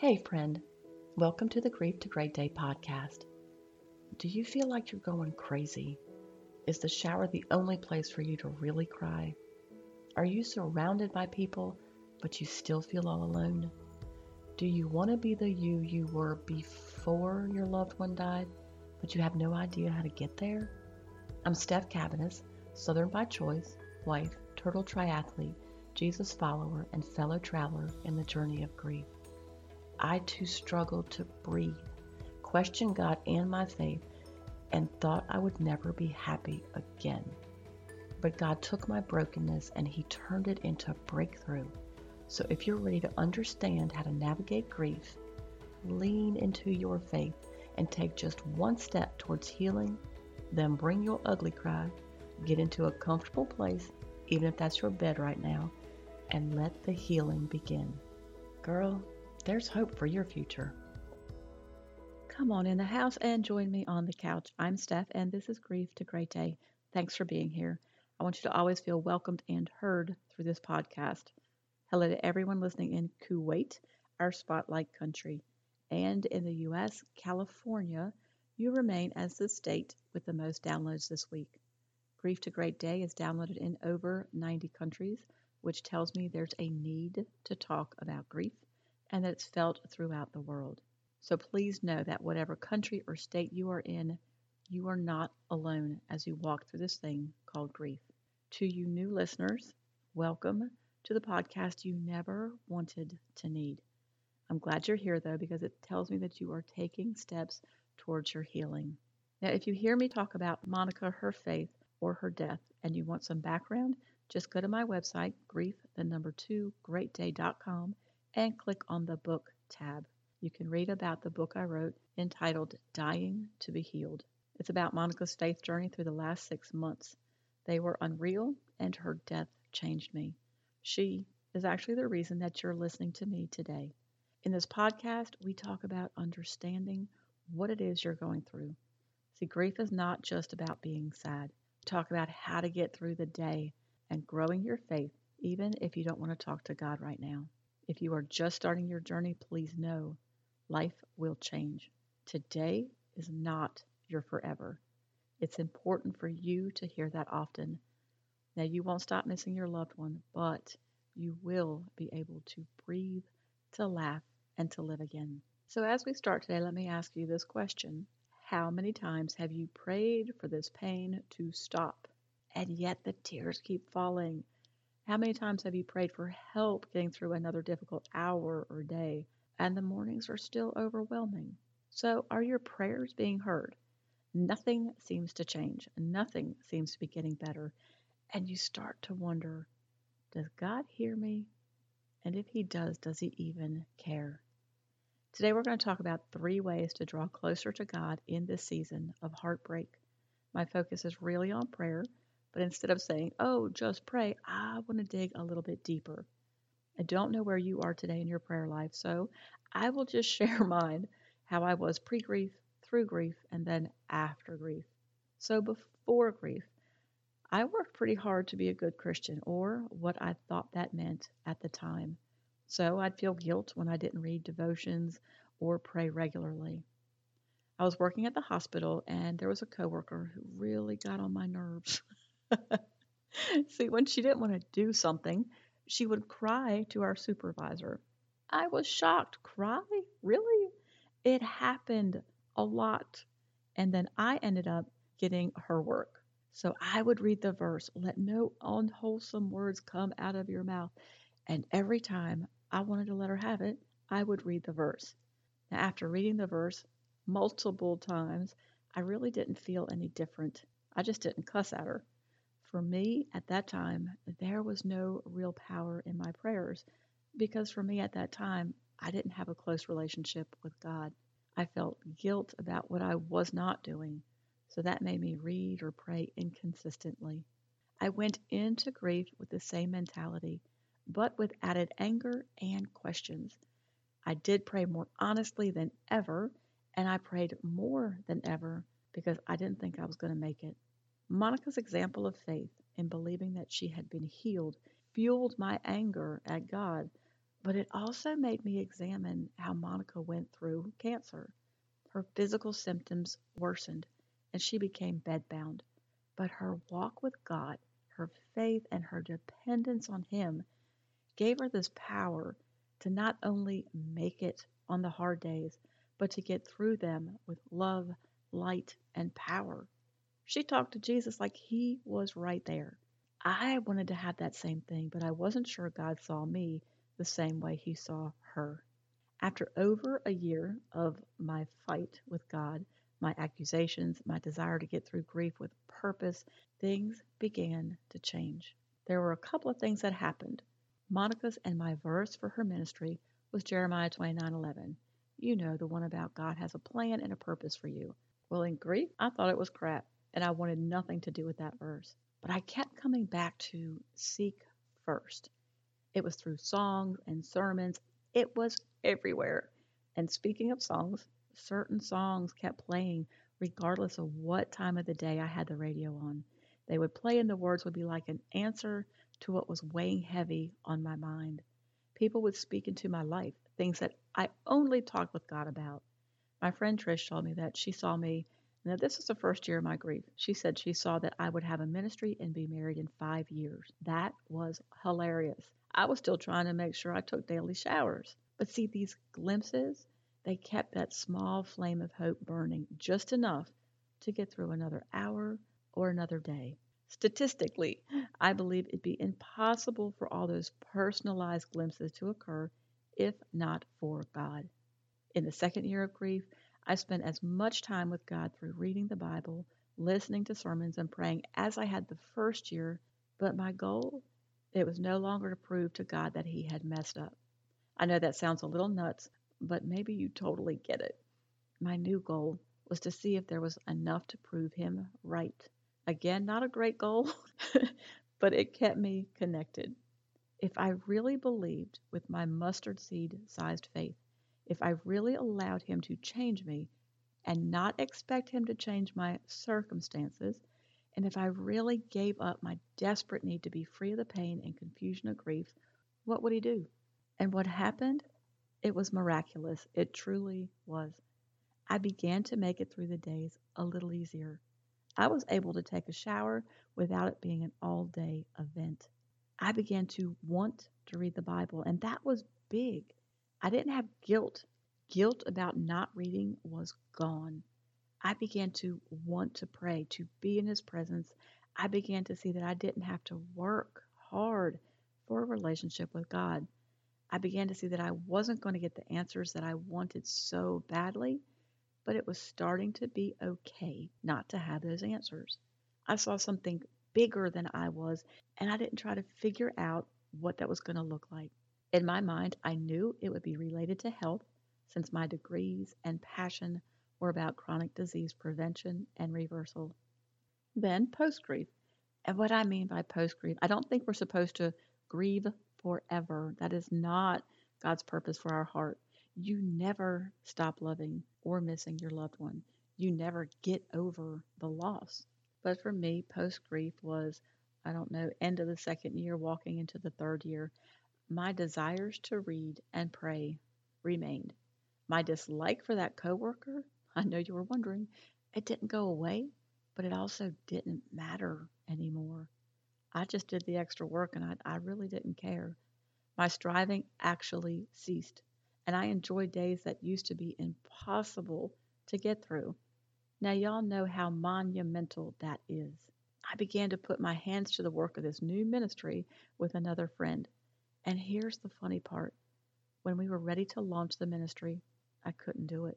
Hey, friend. Welcome to the Grief to Great Day podcast. Do you feel like you're going crazy? Is the shower the only place for you to really cry? Are you surrounded by people, but you still feel all alone? Do you want to be the you you were before your loved one died, but you have no idea how to get there? I'm Steph Cabanis, Southern by choice, wife, turtle triathlete, Jesus follower, and fellow traveler in the journey of grief. I too struggled to breathe, questioned God and my faith, and thought I would never be happy again. But God took my brokenness and He turned it into a breakthrough. So if you're ready to understand how to navigate grief, lean into your faith and take just one step towards healing, then bring your ugly cry, get into a comfortable place, even if that's your bed right now, and let the healing begin. Girl, there's hope for your future. Come on in the house and join me on the couch. I'm Steph, and this is Grief to Great Day. Thanks for being here. I want you to always feel welcomed and heard through this podcast. Hello to everyone listening in Kuwait, our spotlight country, and in the U.S., California. You remain as the state with the most downloads this week. Grief to Great Day is downloaded in over 90 countries, which tells me there's a need to talk about grief and that it's felt throughout the world. So please know that whatever country or state you are in, you are not alone as you walk through this thing called grief. To you new listeners, welcome to the podcast you never wanted to need. I'm glad you're here though, because it tells me that you are taking steps towards your healing. Now, if you hear me talk about Monica, her faith, or her death, and you want some background, just go to my website, grief, the number two, greatday.com, and click on the book tab you can read about the book I wrote entitled Dying to Be Healed. It's about Monica's faith journey through the last six months. They were unreal, and her death changed me. She is actually the reason that you're listening to me today. In this podcast, we talk about understanding what it is you're going through. See, grief is not just about being sad. Talk about how to get through the day and growing your faith, even if you don't want to talk to God right now. If you are just starting your journey, please know life will change. Today is not your forever. It's important for you to hear that often. Now, you won't stop missing your loved one, but you will be able to breathe, to laugh, and to live again. So, as we start today, let me ask you this question How many times have you prayed for this pain to stop, and yet the tears keep falling? How many times have you prayed for help getting through another difficult hour or day? and the mornings are still overwhelming. So, are your prayers being heard? Nothing seems to change, nothing seems to be getting better, and you start to wonder does God hear me? And if He does, does He even care? Today, we're going to talk about three ways to draw closer to God in this season of heartbreak. My focus is really on prayer, but instead of saying, oh, just pray, I want to dig a little bit deeper. I don't know where you are today in your prayer life, so I will just share mine how I was pre grief, through grief, and then after grief. So before grief, I worked pretty hard to be a good Christian, or what I thought that meant at the time. So I'd feel guilt when I didn't read devotions or pray regularly. I was working at the hospital and there was a coworker who really got on my nerves. See, when she didn't want to do something, she would cry to our supervisor. I was shocked. Cry? Really? It happened a lot. And then I ended up getting her work. So I would read the verse, let no unwholesome words come out of your mouth. And every time I wanted to let her have it, I would read the verse. Now, after reading the verse multiple times, I really didn't feel any different. I just didn't cuss at her. For me, at that time, there was no real power in my prayers because for me at that time, I didn't have a close relationship with God. I felt guilt about what I was not doing, so that made me read or pray inconsistently. I went into grief with the same mentality, but with added anger and questions. I did pray more honestly than ever, and I prayed more than ever because I didn't think I was going to make it. Monica's example of faith in believing that she had been healed fueled my anger at God But it also made me examine how Monica went through cancer. Her physical symptoms worsened and she became bedbound. But her walk with God, her faith, and her dependence on Him gave her this power to not only make it on the hard days, but to get through them with love, light, and power. She talked to Jesus like He was right there. I wanted to have that same thing, but I wasn't sure God saw me the same way He saw her. After over a year of my fight with God, my accusations, my desire to get through grief with purpose, things began to change. There were a couple of things that happened. Monica's and my verse for her ministry was Jeremiah 29:11. You know, the one about God has a plan and a purpose for you. Well, in grief, I thought it was crap, and I wanted nothing to do with that verse. But I kept coming back to seek first. It was through songs and sermons, it was everywhere. And speaking of songs, certain songs kept playing regardless of what time of the day I had the radio on. They would play, and the words would be like an answer to what was weighing heavy on my mind. People would speak into my life, things that I only talked with God about. My friend Trish told me that she saw me now, this was the first year of my grief. She said she saw that I would have a ministry and be married in five years. That was hilarious. I was still trying to make sure I took daily showers. But see, these glimpses, they kept that small flame of hope burning just enough to get through another hour or another day. Statistically, I believe it'd be impossible for all those personalized glimpses to occur if not for God. In the second year of grief, I spent as much time with God through reading the Bible, listening to sermons, and praying as I had the first year, but my goal, it was no longer to prove to God that He had messed up. I know that sounds a little nuts, but maybe you totally get it. My new goal was to see if there was enough to prove Him right. Again, not a great goal, but it kept me connected. If I really believed with my mustard seed sized faith if I really allowed Him to change me and not expect Him to change my circumstances, and if I really gave up my desperate need to be free of the pain and confusion of grief, what would He do? And what happened? It was miraculous. It truly was. I began to make it through the days a little easier. I was able to take a shower without it being an all day event. I began to want to read the Bible, and that was big. I didn't have guilt. Guilt about not reading was gone. I began to want to pray, to be in His presence. I began to see that I didn't have to work hard for a relationship with God. I began to see that I wasn't going to get the answers that I wanted so badly, but it was starting to be okay not to have those answers. I saw something bigger than I was, and I didn't try to figure out what that was going to look like. In my mind, I knew it would be related to health, since my degrees and passion were about chronic disease prevention and reversal. Then post grief. And what I mean by post grief, I don't think we're supposed to grieve forever. That is not God's purpose for our heart. You never stop loving or missing your loved one. You never get over the loss. But for me, post grief was, I don't know, end of the second year, walking into the third year. My desires to read and pray remained. My dislike for that coworker, I know you were wondering, it didn't go away, but it also didn't matter anymore. I just did the extra work and I, I really didn't care. My striving actually ceased, and I enjoyed days that used to be impossible to get through. Now, y'all know how monumental that is. I began to put my hands to the work of this new ministry with another friend. And here's the funny part when we were ready to launch the ministry, I couldn't do it.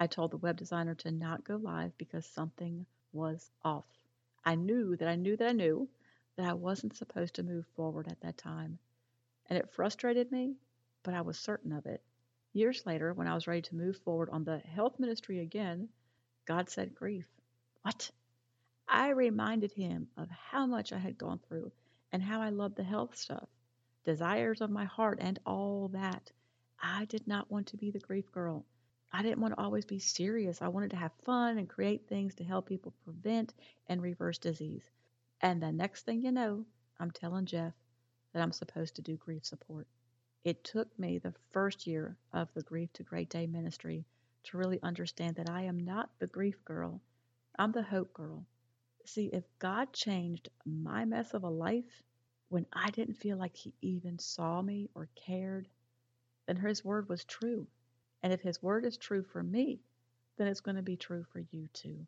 I told the web designer to not go live because something was off. I knew that I knew that I knew that I wasn't supposed to move forward at that time. And it frustrated me, but I was certain of it. Years later, when I was ready to move forward on the health ministry again, God said grief. What? I reminded him of how much I had gone through and how I loved the health stuff desires of my heart, and all that. I did not want to be the grief girl. I didn't want to always be serious. I wanted to have fun and create things to help people prevent and reverse disease. And the next thing you know, I'm telling Jeff that I'm supposed to do grief support. It took me the first year of the Grief to Great Day ministry to really understand that I am not the grief girl, I'm the hope girl. See, if God changed my mess of a life when I didn't feel like He even saw me or cared, then His word was true. And if His word is true for me, then it's going to be true for you too.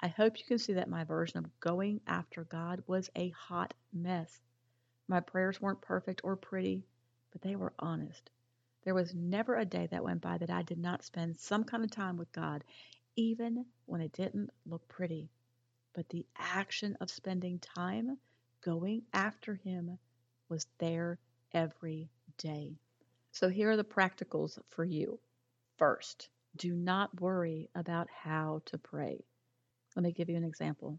I hope you can see that my version of going after God was a hot mess. My prayers weren't perfect or pretty, but they were honest. There was never a day that went by that I did not spend some kind of time with God, even when it didn't look pretty. But the action of spending time going after Him was there every day. So here are the practicals for you. First, do not worry about how to pray. Let me give you an example.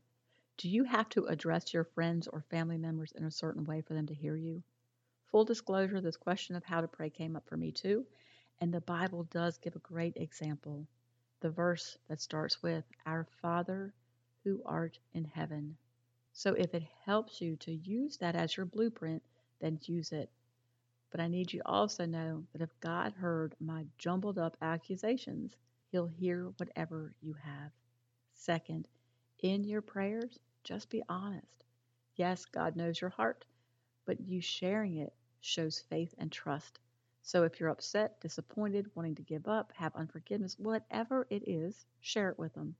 Do you have to address your friends or family members in a certain way for them to hear you? Full disclosure, this question of how to pray came up for me too, and the Bible does give a great example. The verse that starts with, Our Father who art in heaven. So if it helps you to use that as your blueprint, then use it. But I need you also know that if God heard my jumbled up accusations, He'll hear whatever you have. Second, in your prayers, just be honest. Yes, God knows your heart, but you sharing it shows faith and trust. So if you're upset, disappointed, wanting to give up, have unforgiveness, whatever it is, share it with them.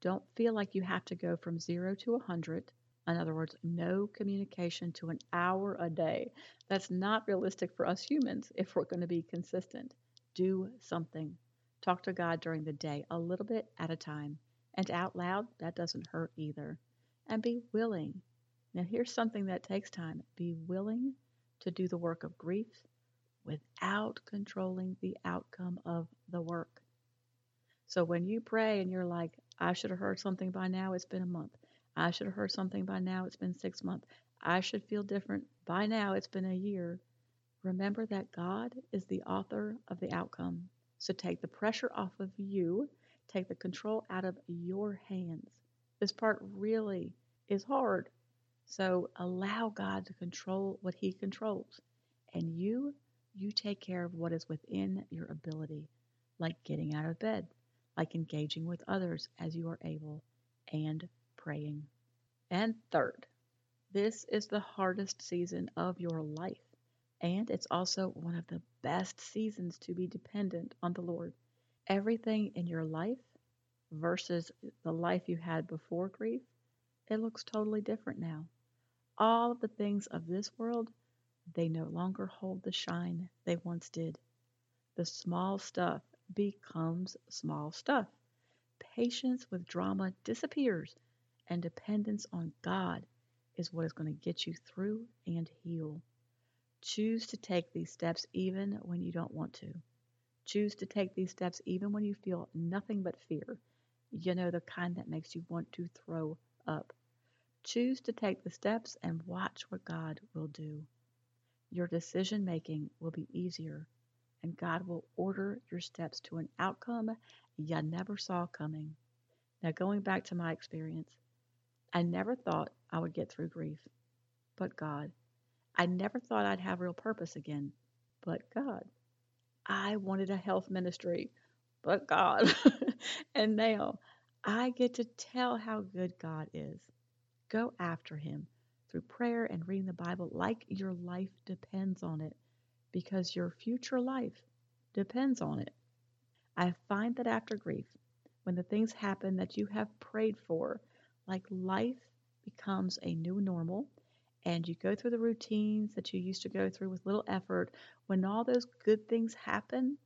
Don't feel like you have to go from zero to a hundred. In other words, no communication to an hour a day. That's not realistic for us humans if we're going to be consistent. Do something. Talk to God during the day, a little bit at a time. And out loud, that doesn't hurt either. And be willing. Now, here's something that takes time be willing to do the work of grief without controlling the outcome of the work. So when you pray and you're like, I should have heard something by now, it's been a month. I should have heard something by now, it's been six months. I should feel different by now, it's been a year. Remember that God is the author of the outcome. So take the pressure off of you take the control out of your hands. This part really is hard. So allow God to control what He controls. And you, you take care of what is within your ability, like getting out of bed, like engaging with others as you are able, and praying. And third, this is the hardest season of your life. And it's also one of the best seasons to be dependent on the Lord everything in your life versus the life you had before grief, it looks totally different now. All of the things of this world, they no longer hold the shine they once did. The small stuff becomes small stuff. Patience with drama disappears, and dependence on God is what is going to get you through and heal. Choose to take these steps even when you don't want to. Choose to take these steps even when you feel nothing but fear. You know, the kind that makes you want to throw up. Choose to take the steps and watch what God will do. Your decision making will be easier, and God will order your steps to an outcome you never saw coming. Now, going back to my experience, I never thought I would get through grief, but God. I never thought I'd have real purpose again, but God. I wanted a health ministry, but God. and now I get to tell how good God is. Go after Him through prayer and reading the Bible like your life depends on it, because your future life depends on it. I find that after grief, when the things happen that you have prayed for, like life becomes a new normal, and you go through the routines that you used to go through with little effort, when all those good things happen,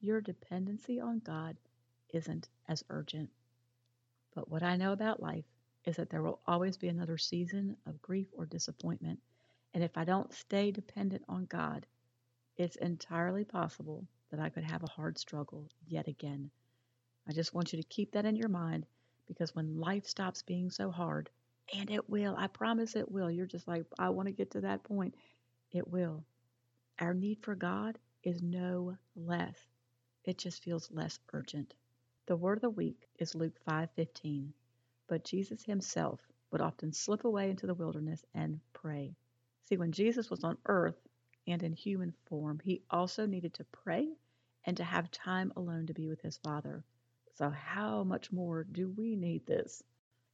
your dependency on God isn't as urgent. But what I know about life is that there will always be another season of grief or disappointment. And if I don't stay dependent on God, it's entirely possible that I could have a hard struggle yet again. I just want you to keep that in your mind because when life stops being so hard, and it will. I promise it will. You're just like, I want to get to that point. It will. Our need for God is no less. It just feels less urgent. The word of the week is Luke 5:15. But Jesus himself would often slip away into the wilderness and pray. See, when Jesus was on earth, and in human form, he also needed to pray and to have time alone to be with his Father. So, how much more do we need this?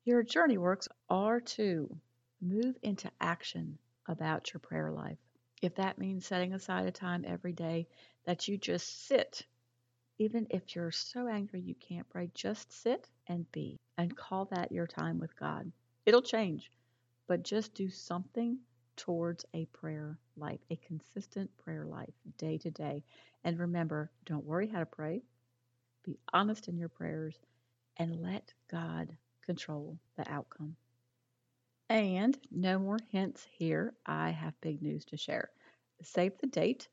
Your journey works are to move into action about your prayer life. If that means setting aside a time every day that you just sit, even if you're so angry you can't pray, just sit and be and call that your time with God. It'll change, but just do something towards a prayer life, a consistent prayer life, day to day. And remember, don't worry how to pray. Be honest in your prayers and let God control the outcome. And no more hints here. I have big news to share. Save the date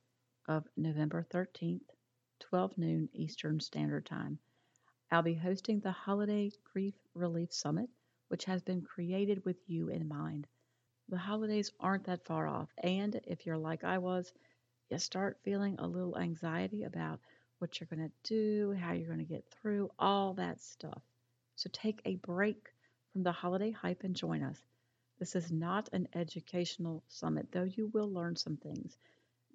of November 13th, 12 noon Eastern Standard Time. I'll be hosting the Holiday Grief Relief Summit, which has been created with you in mind. The holidays aren't that far off, and if you're like I was, you start feeling a little anxiety about what you're going to do, how you're going to get through, all that stuff. So take a break from the holiday hype and join us. This is not an educational summit, though you will learn some things.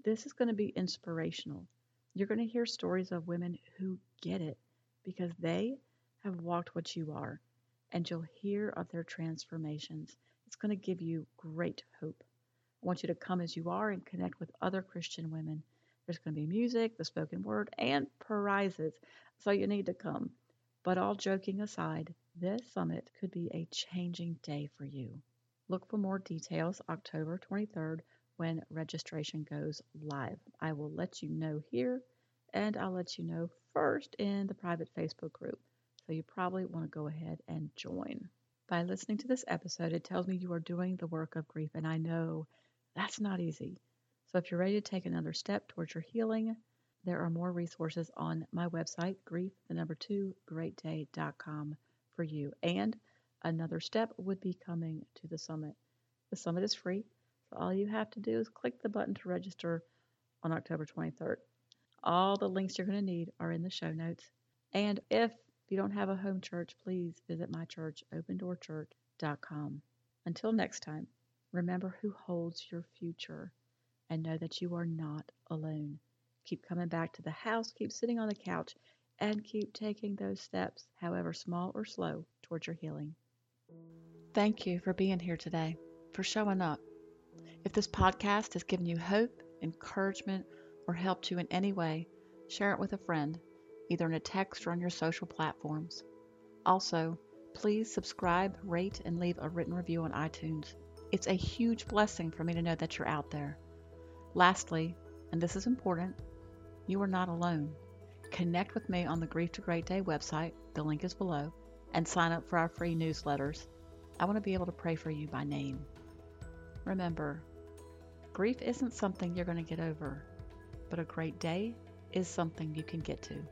This is going to be inspirational. You're going to hear stories of women who get it because they have walked what you are, and you'll hear of their transformations. It's going to give you great hope. I want you to come as you are and connect with other Christian women. There's going to be music, the spoken word, and prizes, so you need to come. But all joking aside, this summit could be a changing day for you. Look for more details October 23rd when registration goes live. I will let you know here and I'll let you know first in the private Facebook group. So you probably want to go ahead and join. By listening to this episode, it tells me you are doing the work of grief, and I know that's not easy. So if you're ready to take another step towards your healing, there are more resources on my website, grief, the number two, greatday.com for you. And another step would be coming to the summit. The summit is free, so all you have to do is click the button to register on October 23rd. All the links you're going to need are in the show notes. And if you don't have a home church, please visit my church, opendoorchurch.com. Until next time, remember who holds your future and know that you are not alone. Keep coming back to the house, keep sitting on the couch, and keep taking those steps, however small or slow, towards your healing. Thank you for being here today, for showing up. If this podcast has given you hope, encouragement, or helped you in any way, share it with a friend either in a text or on your social platforms. Also, please subscribe, rate, and leave a written review on iTunes. It's a huge blessing for me to know that you're out there. Lastly, and this is important, you are not alone. Connect with me on the Grief to Great Day website, the link is below, and sign up for our free newsletters. I want to be able to pray for you by name. Remember, grief isn't something you're going to get over, but a great day is something you can get to.